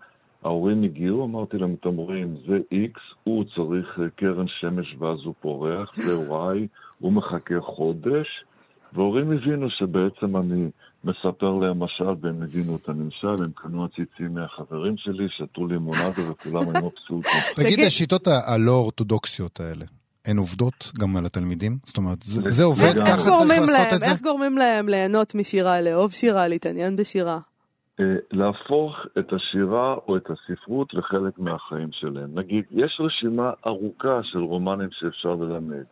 ההורים הגיעו, אמרתי להם, אתם רואים, זה X, הוא צריך אה, קרן שמש ואז הוא פורח, זה Y, הוא מחכה חודש. והורים הבינו שבעצם אני מספר להם משל והם הבינו את הנמשל, הם קנו עציצים מהחברים שלי, שתו לימונדו וכולם היו מבסוטים. *laughs* תגיד, השיטות הלא אורתודוקסיות האלה, הן עובדות גם על התלמידים? זאת אומרת, זה עובד, ככה צריך לעשות את זה? איך גורמים להם ליהנות משירה, לאהוב שירה, להתעניין בשירה? אה, להפוך את השירה או את הספרות לחלק מהחיים שלהם. נגיד, יש רשימה ארוכה של רומנים שאפשר ללמד,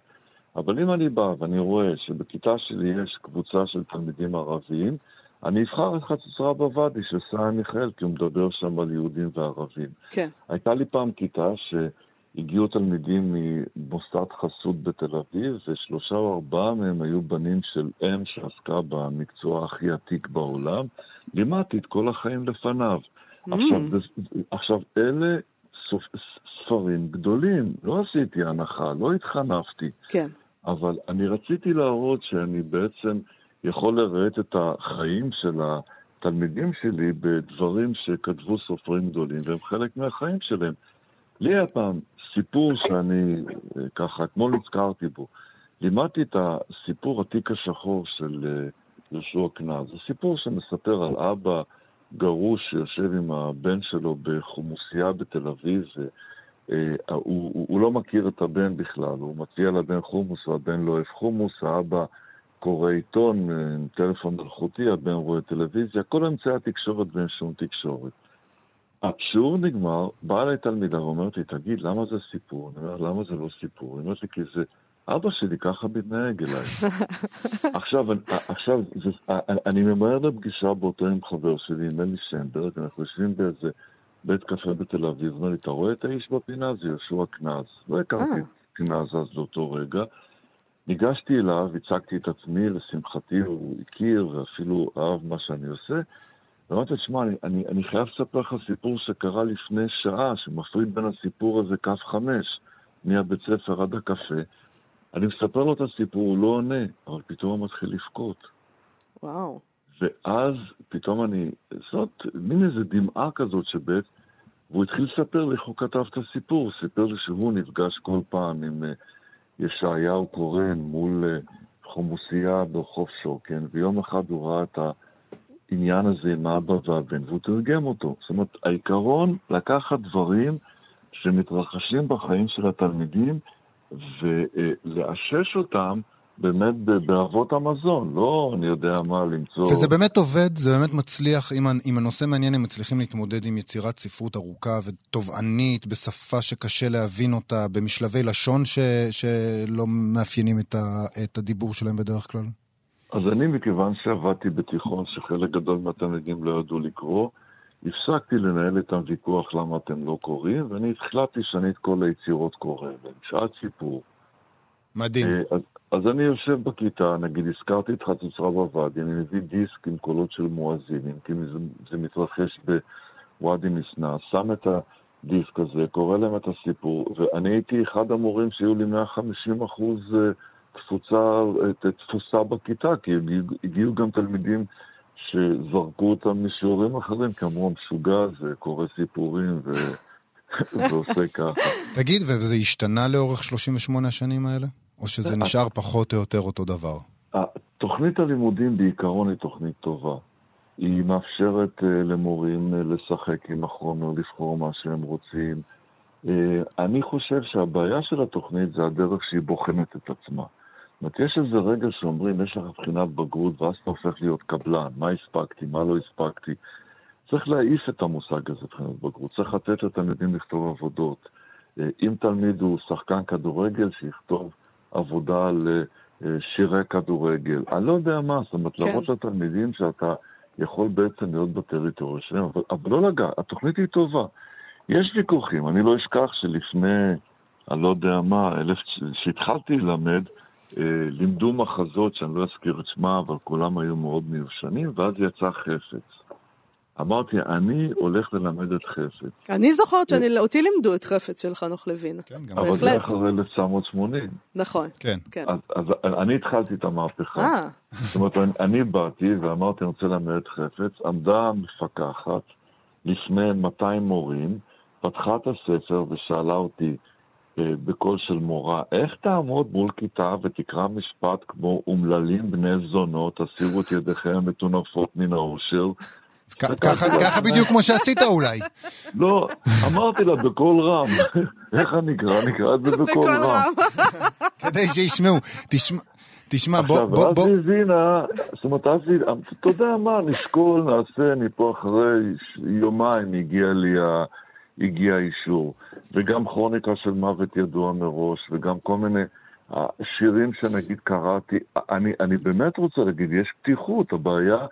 אבל אם אני בא ואני רואה שבכיתה שלי יש קבוצה של תלמידים ערבים, אני אבחר את חצוצרה בוואדי של סער מיכאל, כי הוא מדבר שם על יהודים וערבים. כן. הייתה לי פעם כיתה שהגיעו תלמידים ממוסד חסות בתל אביב, ושלושה או ארבעה מהם היו בנים של אם שעסקה במקצוע הכי עתיק בעולם. לימדתי את כל החיים לפניו. Mm. עכשיו, עכשיו, אלה ספרים גדולים, לא עשיתי הנחה, לא התחנפתי. כן. אבל אני רציתי להראות שאני בעצם יכול לראות את החיים של התלמידים שלי בדברים שכתבו סופרים גדולים, והם חלק מהחיים שלהם. לי היה פעם סיפור שאני, ככה, אתמול נזכרתי בו. לימדתי את הסיפור התיק השחור של אה, יהושע קנז. זה סיפור שמספר על אבא גרוש שיושב עם הבן שלו בחומוסייה בתל אביב, והוא אה, הוא, הוא לא מכיר את הבן בכלל, הוא מציע לבן חומוס והבן לא אוהב חומוס, האבא קורא עיתון אה, טלפון מלכותי, הבן רואה טלוויזיה, כל אמצעי התקשורת ואין שום תקשורת. השיעור נגמר, באה אליי תלמידה ואומרת לי, תגיד, למה זה סיפור? אני אומר, למה זה לא סיפור? היא אומרת לי, כי זה אבא שלי ככה מתנהג אליי. *laughs* עכשיו, עכשיו זה, אני ממהר לפגישה באותו עם חבר שלי, עם אלי שנברג, אנחנו יושבים באיזה בית קפה בתל אביב, אומר לי, אתה רואה את האיש בפינה? זה יהושע קנז. לא הכרתי אה. את קנז אז לאותו רגע. ניגשתי אליו, הצגתי את עצמי, לשמחתי הוא הכיר ואפילו אהב מה שאני עושה. ואמרתי, תשמע, אני, אני, אני חייב לספר לך סיפור שקרה לפני שעה, שמפריד בין הסיפור הזה כף חמש, מהבית ספר עד הקפה. אני מספר לו את הסיפור, הוא לא עונה, אבל פתאום הוא מתחיל לבכות. וואו. ואז פתאום אני, זאת מין איזה דמעה כזאת שבעת, והוא התחיל לספר לי איך הוא כתב את הסיפור, הוא סיפר לי שהוא נפגש כל פעם עם uh, ישעיהו קורן מול uh, חומוסייה ברחוב שוקן, ויום אחד הוא ראה את העניין הזה עם האבא והבן, והוא תרגם אותו. זאת אומרת, העיקרון לקחת דברים שמתרחשים בחיים של התלמידים, ולאשש אותם באמת באבות המזון, לא אני יודע מה למצוא. וזה באמת עובד, זה באמת מצליח, אם, אם הנושא מעניין, הם מצליחים להתמודד עם יצירת ספרות ארוכה ותובענית, בשפה שקשה להבין אותה, במשלבי לשון ש, שלא מאפיינים את, ה, את הדיבור שלהם בדרך כלל? אז אני, מכיוון שעבדתי בתיכון שחלק גדול מהתלמידים לא ידעו לקרוא, הפסקתי לנהל איתם ויכוח למה אתם לא קוראים, ואני החלטתי שאני את כל היצירות קורא, שעת סיפור. מדהים. אה, אז, אז אני יושב בכיתה, נגיד הזכרתי את חצוצרה בוואדי, אני מביא דיסק עם קולות של מואזינים, כי זה, זה מתרחש בוואדי מסנה, שם את הדיסק הזה, קורא להם את הסיפור, ואני הייתי אחד המורים שהיו לי 150 אחוז אה, תפוצה, תפוסה בכיתה, כי הגיעו גם תלמידים שזרקו אותם משיעורים אחרים, כי אמרו, המשוגע הזה קורא סיפורים ו... *laughs* ועושה ככה. תגיד, וזה השתנה לאורך 38 השנים האלה? או שזה אה, נשאר פחות או יותר אותו דבר? תוכנית הלימודים בעיקרון היא תוכנית טובה. היא מאפשרת uh, למורים לשחק עם החומר, לבחור מה שהם רוצים. אני חושב שהבעיה של התוכנית זה הדרך שהיא בוחנת את עצמה. זאת אומרת, יש איזה רגע שאומרים, יש לך בחינת בגרות, ואז אתה הופך להיות קבלן, מה הספקתי, מה לא הספקתי. צריך להעיף את המושג הזה, בחינת בגרות. צריך לתת לתלמידים לכתוב עבודות. אה, אם תלמיד הוא שחקן כדורגל, שיכתוב עבודה לשירי כדורגל. אני לא יודע מה, זאת אומרת, כן. להראות לתלמידים שאתה יכול בעצם להיות בטריטוריה שלהם, אבל, אבל לא לגעת, התוכנית היא טובה. יש ויכוחים, אני לא אשכח שלפני, אני לא יודע מה, אלף, שהתחלתי ללמד, אה, לימדו מחזות שאני לא אזכיר את שמה, אבל כולם היו מאוד מיושנים, ואז יצא חפץ. אמרתי, אני הולך ללמד את חפץ. אני זוכרת שאותי לימדו את חפץ של חנוך לוין. כן, גם אבל זה אחרי 1980. נכון, כן. כן. אז, אני התחלתי את המהפכה. אה. זאת אומרת, אני, באתי ואמרתי, אני רוצה ללמד את חפץ. עמדה מפקחת לפני 200 מורים, פתחה את הספר ושאלה אותי, בקול של מורה, איך תעמוד מול כיתה ותקרא משפט כמו אומללים בני זונות, הסירו את ידיכם המטונפות מן העושר? ככה בדיוק כמו שעשית אולי. לא, אמרתי לה בקול רם. איך אני אקרא? אני אקרא את זה בקול רם. כדי שישמעו. תשמע, בוא... עכשיו, בוא, אז בוא... היא הבינה, זאת אומרת, אז היא, אתה יודע מה, נשקול, נעשה, אני פה אחרי יומיים הגיע לי ה... הגיע האישור. וגם כרוניקה של מוות ידוע מראש, וגם כל מיני שירים שנגיד קראתי. אני, אני באמת רוצה להגיד, יש פתיחות, הבעיה,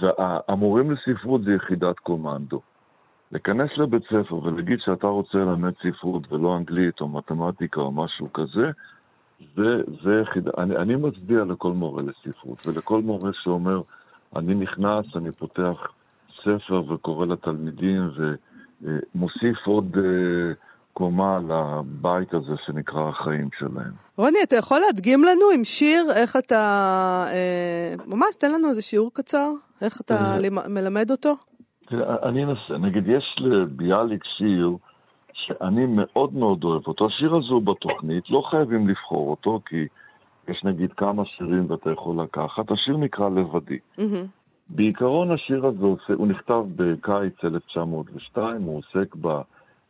והמורים לספרות זה יחידת קומנדו. להיכנס לבית ספר ולהגיד שאתה רוצה ללמד ספרות ולא אנגלית או מתמטיקה או משהו כזה, זה, זה יחידה, אני, אני מצדיע לכל מורה לספרות ולכל מורה שאומר, אני נכנס, אני פותח ספר וקורא לתלמידים ומוסיף עוד uh, קומה לבית הזה שנקרא החיים שלהם. רוני, אתה יכול להדגים לנו עם שיר איך אתה, אה, ממש תן לנו איזה שיעור קצר, איך אתה מלמד אותו? אני אנסה, נגיד, יש לביאליק שיר שאני מאוד מאוד אוהב אותו. השיר הזה הוא בתוכנית, לא חייבים לבחור אותו, כי יש נגיד כמה שירים ואתה יכול לקחת. השיר נקרא לבדי. בעיקרון השיר הזה, הוא נכתב בקיץ 1902, הוא עוסק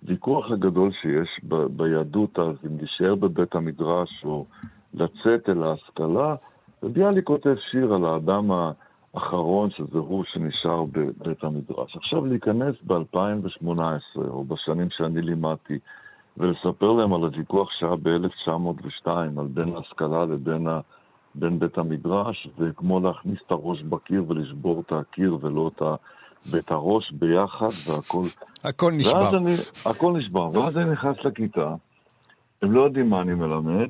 בוויכוח הגדול שיש ב, ביהדות אז, אם להישאר בבית המדרש או לצאת אל ההשכלה, וביאליק כותב שיר על האדם ה... אחרון, שזה הוא שנשאר בבית המדרש. עכשיו להיכנס ב-2018, או בשנים שאני לימדתי, ולספר להם על הוויכוח שהיה ב-1902, על בין ההשכלה לבין ה... בין בית המדרש, זה כמו להכניס את הראש בקיר ולשבור את הקיר ולא את, ה... ואת הראש ביחד, והכל... הכל נשבר. אני... הכל נשבר. ואז אני נכנס לכיתה, הם לא יודעים מה אני מלמד,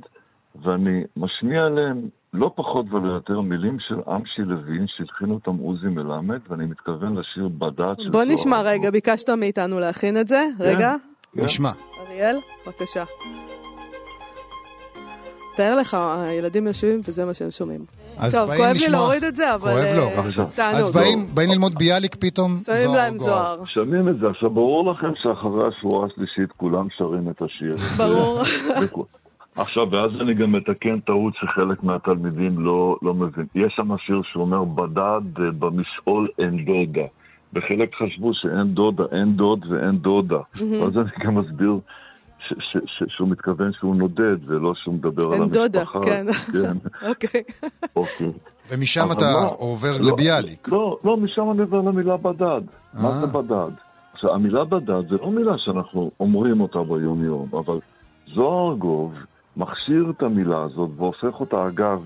ואני משמיע להם לא פחות ולא יותר מילים של אמשי לוין, שהתחין אותם עוזי מלמד, ואני מתכוון לשיר בד"ץ של... בוא נשמע רגע, ביקשת מאיתנו להכין את זה, כן, רגע. כן. נשמע. אריאל, בבקשה. תאר לך, הילדים יושבים וזה מה שהם שומעים. טוב, כואב לי להוריד את זה, אבל תענוג. אז באים ללמוד ביאליק פתאום, שמים להם זוהר. שומעים את זה. עכשיו, ברור לכם שאחרי השבועה השלישית כולם שרים את השיר. *laughs* ברור. עכשיו, ואז אני גם מתקן טעות שחלק מהתלמידים לא, לא מבין. יש שם שיר שאומר, בדד אה, במשעול אין דודה. וחלק חשבו שאין דודה, אין דוד ואין דודה. ואז אני גם מסביר ש- ש- ש- שהוא מתכוון שהוא נודד, ולא שהוא מדבר על המשפחה. אין דודה, כן. כן. *laughs* אוקיי. אוקיי. ומשם אתה לא, עובר לא, לביאליק. לא, לא, משם אני עובר למילה בדד. מה זה אה. בדד? עכשיו, המילה בדד זה לא מילה שאנחנו אומרים אותה ביום-יום, אבל זוהר גוב מכשיר את המילה הזאת והופך אותה, אגב,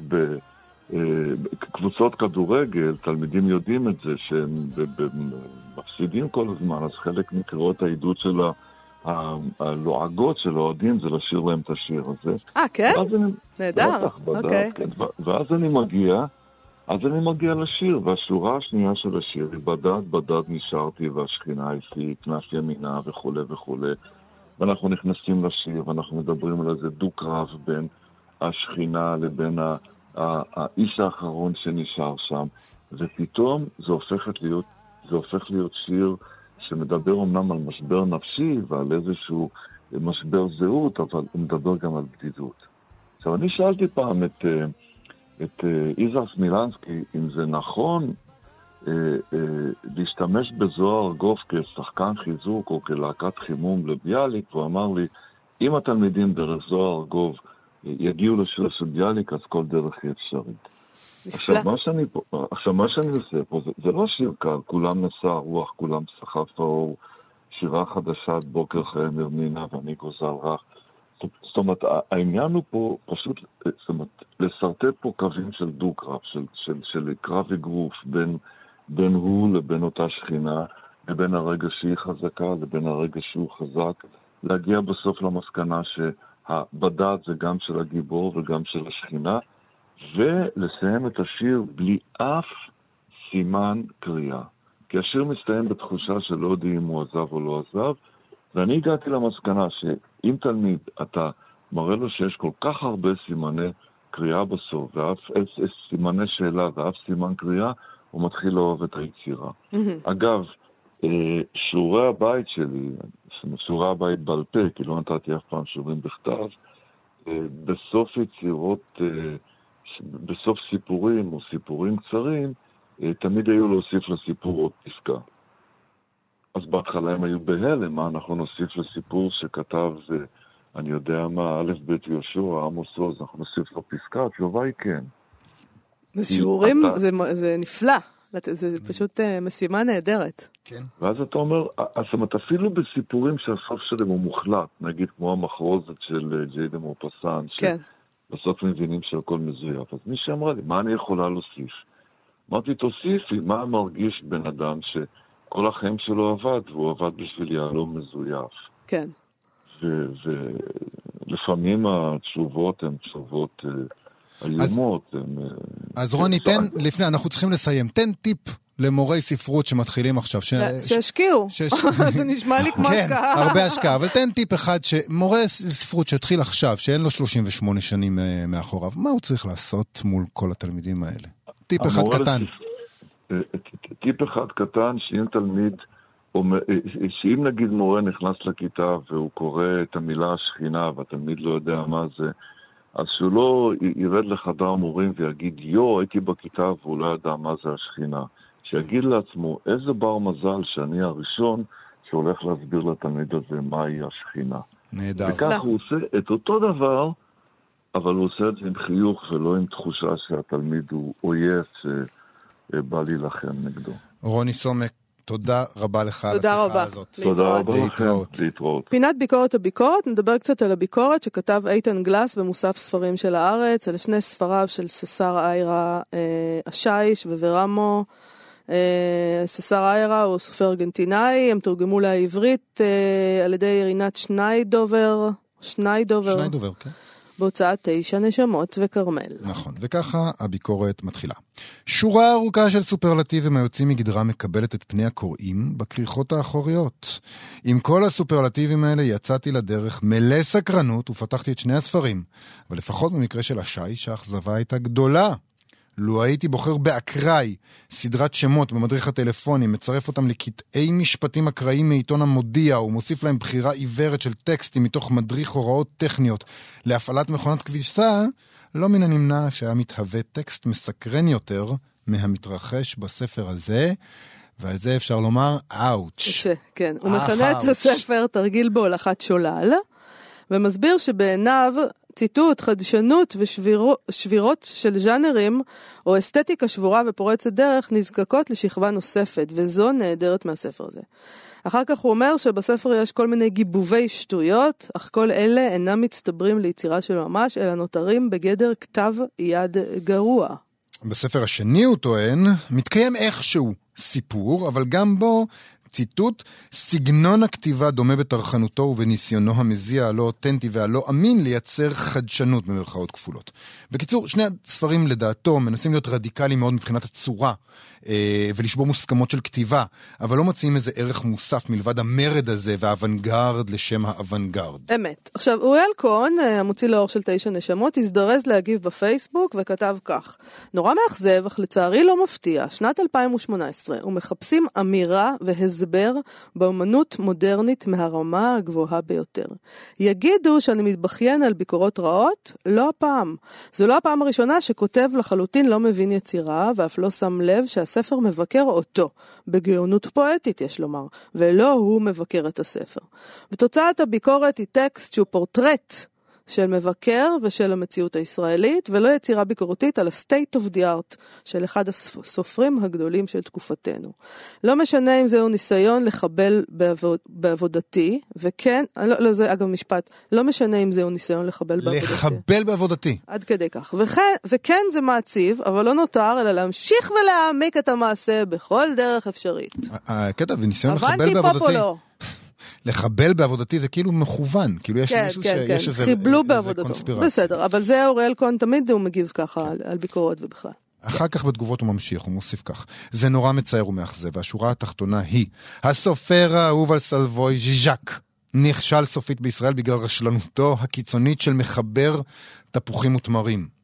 בקבוצות אה, כדורגל, תלמידים יודעים את זה, שהם מפסידים כל הזמן, אז חלק מקריאות העידוד של הלועגות של האוהדים זה לשיר להם את השיר הזה. אה, כן? נהדר, אוקיי. כן, ואז אני מגיע, אז אני מגיע לשיר, והשורה השנייה של השיר היא בדד בדד נשארתי והשכינה הפי כנף ימינה וכולי וכולי. ואנחנו נכנסים לשיר, ואנחנו מדברים על איזה דו-קרב בין השכינה לבין האיש האחרון שנשאר שם, ופתאום זה הופך להיות, זה הופך להיות שיר שמדבר אמנם על משבר נפשי ועל איזשהו משבר זהות, אבל הוא מדבר גם על בדידות. עכשיו, אני שאלתי פעם את, אה, את אה, איזר סמילנסקי אם זה נכון אה, אה, להשתמש בזוהר גוף כשחקן חיזוק או כלהקת חימום לביאליק, והוא אמר לי, אם התלמידים דרך זוהר גוב יגיעו לשיר של ביאליק, אז כל דרך היא אפשרית. עכשיו מה, שאני עכשיו, מה שאני עושה פה, זה, זה לא שיר קל, כולם נשא הרוח, כולם סחף האור, שירה חדשת בוקר חיי מרמינה ואני גוזל רך. זאת אומרת, העניין הוא פה פשוט, זאת אומרת, לשרטט פה קווים של דו-קרב, של, של, של קרב אגרוף בין בין הוא לבין אותה שכינה, לבין הרגע שהיא חזקה לבין הרגע שהוא חזק, להגיע בסוף למסקנה שהבדד זה גם של הגיבור וגם של השכינה, ולסיים את השיר בלי אף סימן קריאה. כי השיר מסתיים בתחושה שלא יודעים אם הוא עזב או לא עזב, ואני הגעתי למסקנה שאם תלמיד, אתה מראה לו שיש כל כך הרבה סימני קריאה בסוף, ואף סימני שאלה ואף סימן קריאה, הוא מתחיל לאהוב את היצירה. Mm-hmm. אגב, אה, שיעורי הבית שלי, שיעורי הבית בעל פה, כי לא נתתי אף פעם שיעורים בכתב, אה, בסוף יצירות, אה, בסוף סיפורים או סיפורים קצרים, תמיד היו להוסיף לסיפור עוד פסקה. אז בהתחלה הם היו בהלם, מה אנחנו נוסיף לסיפור שכתב אני יודע מה, א', ב', יהושע, עמוס עוז, אנחנו נוסיף לו פסקה, התשובה היא כן. זה שיעורים, אתה... זה, זה נפלא. זה פשוט משימה נהדרת. כן. ואז אתה אומר, זאת אומרת, אפילו בסיפורים שהסוף שלהם הוא מוחלט, נגיד כמו המחרוזת של אה, ג'יידה מורפסן, כן. שבסוף מבינים שהכל מזויף. אז מישהי אמרה לי, מה אני יכולה להוסיף? אמרתי, תוסיפי, מה מרגיש בן אדם שכל החיים שלו עבד, והוא עבד בשביל יהלום מזויף. כן. ולפעמים התשובות הן תשובות אה, איומות. אז, הם, אה, אז רוני, תן, לפני, אנחנו צריכים לסיים. תן טיפ למורי ספרות שמתחילים עכשיו. ש... שהשקיעו. שש... *laughs* זה נשמע לי כמו כן, השקעה. כן, הרבה השקעה. אבל תן טיפ אחד, שמורה ספרות שהתחיל עכשיו, שאין לו 38 שנים אה, מאחוריו, מה הוא צריך לעשות מול כל התלמידים האלה? טיפ אחד קטן. טיפ אחד קטן, שאם תלמיד... שאם נגיד מורה נכנס לכיתה והוא קורא את המילה השכינה והתלמיד לא יודע מה זה, אז שהוא לא ירד לחדר מורים ויגיד, יו, הייתי בכיתה והוא לא ידע מה זה השכינה. שיגיד לעצמו, איזה בר מזל שאני הראשון שהולך להסביר לתלמיד הזה מהי השכינה. נהדר. וכך הוא עושה את אותו דבר, אבל הוא עושה את זה עם חיוך ולא עם תחושה שהתלמיד הוא אויב שבא להילחם נגדו. רוני סומק, תודה רבה לך על השיחה רבה. הזאת. תודה רבה להתראות. להתראות. פינת ביקורת הביקורת, נדבר קצת על הביקורת שכתב איתן גלס במוסף ספרים של הארץ, אלה שני ספריו של ססר איירה אה, השיש וורמו. אה, ססר איירה הוא סופר ארגנטינאי, הם תורגמו לעברית אה, על ידי רינת שניידובר. שניידובר. שניידובר, כן. בהוצאת תשע נשמות וכרמל. נכון, וככה הביקורת מתחילה. שורה ארוכה של סופרלטיבים היוצאים מגדרם מקבלת את פני הקוראים בכריכות האחוריות. עם כל הסופרלטיבים האלה יצאתי לדרך מלא סקרנות ופתחתי את שני הספרים. אבל לפחות במקרה של השיש האכזבה הייתה גדולה. לו הייתי בוחר באקראי, סדרת שמות במדריך הטלפוני, מצרף אותם לקטעי משפטים אקראיים מעיתון המודיע, ומוסיף להם בחירה עיוורת של טקסטים מתוך מדריך הוראות טכניות להפעלת מכונת כביסה, לא מן הנמנע שהיה מתהווה טקסט מסקרן יותר מהמתרחש בספר הזה, ועל זה אפשר לומר אאוץ'. כן, הוא מכנה את הספר תרגיל בהולכת שולל, ומסביר שבעיניו ציטוט, חדשנות ושבירות של ז'אנרים, או אסתטיקה שבורה ופורצת דרך, נזקקות לשכבה נוספת, וזו נעדרת מהספר הזה. אחר כך הוא אומר שבספר יש כל מיני גיבובי שטויות, אך כל אלה אינם מצטברים ליצירה של ממש, אלא נותרים בגדר כתב יד גרוע. בספר השני, הוא טוען, מתקיים איכשהו סיפור, אבל גם בו ציטוט, סגנון הכתיבה דומה בטרחנותו ובניסיונו המזיע הלא אותנטי והלא אמין לייצר חדשנות במרכאות כפולות. בקיצור, שני הספרים לדעתו מנסים להיות רדיקליים מאוד מבחינת הצורה אה, ולשבור מוסכמות של כתיבה, אבל לא מציעים איזה ערך מוסף מלבד המרד הזה והאוונגרד לשם האוונגרד. אמת. עכשיו, אוריאל כהן, אה, המוציא לאור של תשע נשמות, הזדרז להגיב בפייסבוק וכתב כך: נורא מאכזב, אך לצערי לא מפתיע, שנת 2018, ומחפשים אמירה והסבר באמנות מודרנית מהרמה הגבוהה ביותר. יגידו שאני מתבכיין על ביקורות רעות? לא הפעם. זו לא הפעם הראשונה שכותב לחלוטין לא מבין יצירה, ואף לא שם לב שהספר מבקר אותו, בגאונות פואטית יש לומר, ולא הוא מבקר את הספר. ותוצאת הביקורת היא טקסט שהוא פורטרט של מבקר ושל המציאות הישראלית, ולא יצירה ביקורתית על ה-state of the art של אחד הסופרים הגדולים של תקופתנו. לא משנה אם זהו ניסיון לחבל בעבוד, בעבודתי, וכן, לא, לא, זה אגב משפט, לא משנה אם זהו ניסיון לחבל בעבודתי. לחבל בעבודתי. עד כדי כך. וכן, וכן זה מעציב, אבל לא נותר אלא להמשיך ולהעמיק את המעשה בכל דרך אפשרית. הקטע זה ניסיון לחבל בעבודתי. אבנטי פופולו. לחבל בעבודתי זה כאילו מכוון, כאילו יש כן, מישהו כן, שיש כן. איזה, חיבלו איזה בעבודתו. קונספירציה. בסדר, אבל זה אוריאל כהן תמיד הוא מגיב ככה כן. על, על ביקורת ובכלל. אחר כך בתגובות הוא ממשיך, הוא מוסיף כך: זה נורא מצער ומאכזב, והשורה התחתונה היא, הסופר האהוב על סלבוי ז'יז'ק נכשל סופית בישראל בגלל רשלנותו הקיצונית של מחבר תפוחים ותמרים.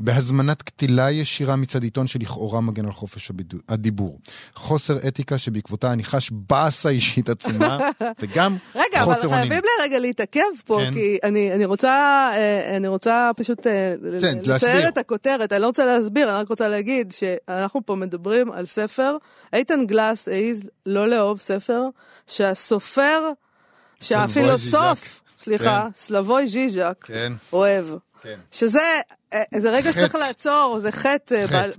בהזמנת קטילה ישירה מצד עיתון שלכאורה מגן על חופש הדיבור. חוסר אתיקה שבעקבותה אני חש באסה אישית עצומה, *laughs* וגם רגע, חוסר אונים. רגע, אבל חייבים לרגע להתעכב פה, כן. כי אני, אני, רוצה, אה, אני רוצה פשוט אה, כן, לצייר את הכותרת, אני לא רוצה להסביר, אני רק רוצה להגיד שאנחנו פה מדברים על ספר, איתן גלס העז לא לאהוב ספר, שהסופר, שהפילוסוף, סליחה, כן. סלבוי ז'יז'ק, כן. אוהב. כן. שזה זה רגע שצריך לעצור, זה חטא אה.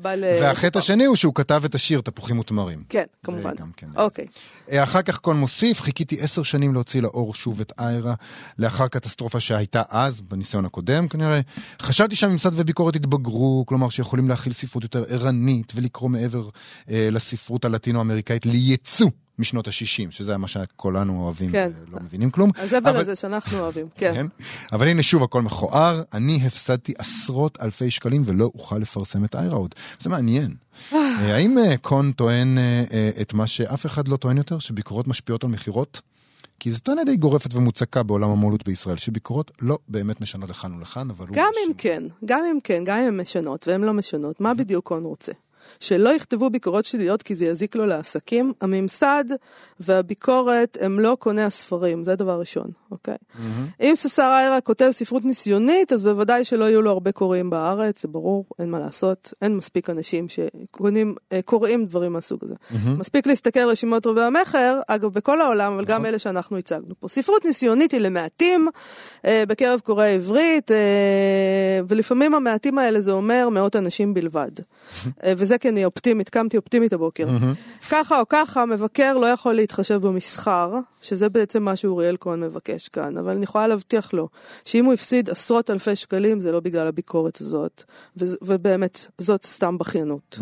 והחטא השני הוא שהוא כתב את השיר תפוחים ותמרים. כן, כמובן. כן. אוקיי. אה, אחר כך קון מוסיף, חיכיתי עשר שנים להוציא לאור שוב את איירה, לאחר קטסטרופה שהייתה אז, בניסיון הקודם כנראה. חשבתי שהממסד וביקורת התבגרו, כלומר שיכולים להכיל ספרות יותר ערנית ולקרוא מעבר אה, לספרות הלטינו-אמריקאית לייצוא משנות ה-60, שזה מה שכולנו אוהבים כן. ולא מבינים כלום. הזבל אבל... הזה שאנחנו אוהבים, כן. כן. אבל הנה שוב הכל מכוער, אני הפסדתי עשרות אלפי שקלים ולא אוכל לפרסם את איירה עוד. זה מעניין. אה. אה, האם אה, קון טוען את מה שאף אחד לא טוען יותר, שביקורות משפיעות על מכירות? כי זו טענה די גורפת ומוצקה בעולם המו"לות בישראל, שביקורות לא באמת משנות לכאן ולכאן, אבל... גם אם כן, גם אם כן, גם אם הן משנות והן לא משנות, מה בדיוק קון רוצה? שלא יכתבו ביקורות שליליות כי זה יזיק לו לעסקים. הממסד והביקורת הם לא קוני הספרים, זה דבר ראשון, אוקיי? Mm-hmm. אם ססר איירה כותב ספרות ניסיונית, אז בוודאי שלא יהיו לו הרבה קוראים בארץ, זה ברור, אין מה לעשות, אין מספיק אנשים שקוראים אה, דברים מהסוג הזה. Mm-hmm. מספיק להסתכל על רשימות רבי המכר, אגב, בכל העולם, אבל גם נכון. אלה שאנחנו הצגנו פה. ספרות ניסיונית היא למעטים אה, בקרב קוראי עברית, אה, ולפעמים המעטים האלה זה אומר מאות אנשים בלבד. אה, *laughs* וזה כי אני אופטימית, קמתי אופטימית הבוקר. ככה או ככה, מבקר לא יכול להתחשב במסחר, שזה בעצם מה שאוריאל כהן מבקש כאן, אבל אני יכולה להבטיח לו, שאם הוא הפסיד עשרות אלפי שקלים, זה לא בגלל הביקורת הזאת, ובאמת, זאת סתם בכיינות.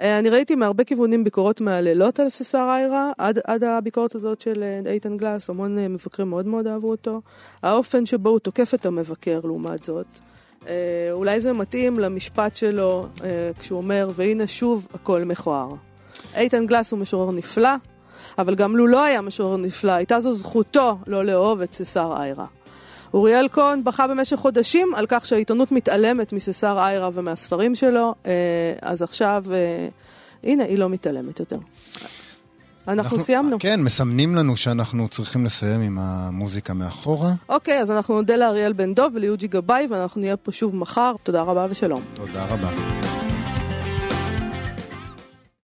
אה, אני ראיתי מהרבה כיוונים ביקורות מהללות על ססר איירה, עד, עד הביקורת הזאת של אה, איתן גלס, המון מבקרים מאוד מאוד אהבו אותו. האופן שבו הוא תוקף את המבקר, לעומת זאת. אה, אולי זה מתאים למשפט שלו אה, כשהוא אומר, והנה שוב הכל מכוער. איתן גלס הוא משורר נפלא, אבל גם לו לא היה משורר נפלא, הייתה זו זכותו לא לאהוב את ססר איירה. אוריאל כהן בכה במשך חודשים על כך שהעיתונות מתעלמת מססר איירה ומהספרים שלו, אה, אז עכשיו, הנה, היא לא מתעלמת יותר. אנחנו, סיימנו. כן, מסמנים לנו שאנחנו צריכים לסיים עם המוזיקה מאחורה. אוקיי, אז אנחנו נודה לאריאל בן דוב וליוג'י גבאי, ואנחנו נהיה פה שוב מחר. תודה רבה ושלום. תודה רבה.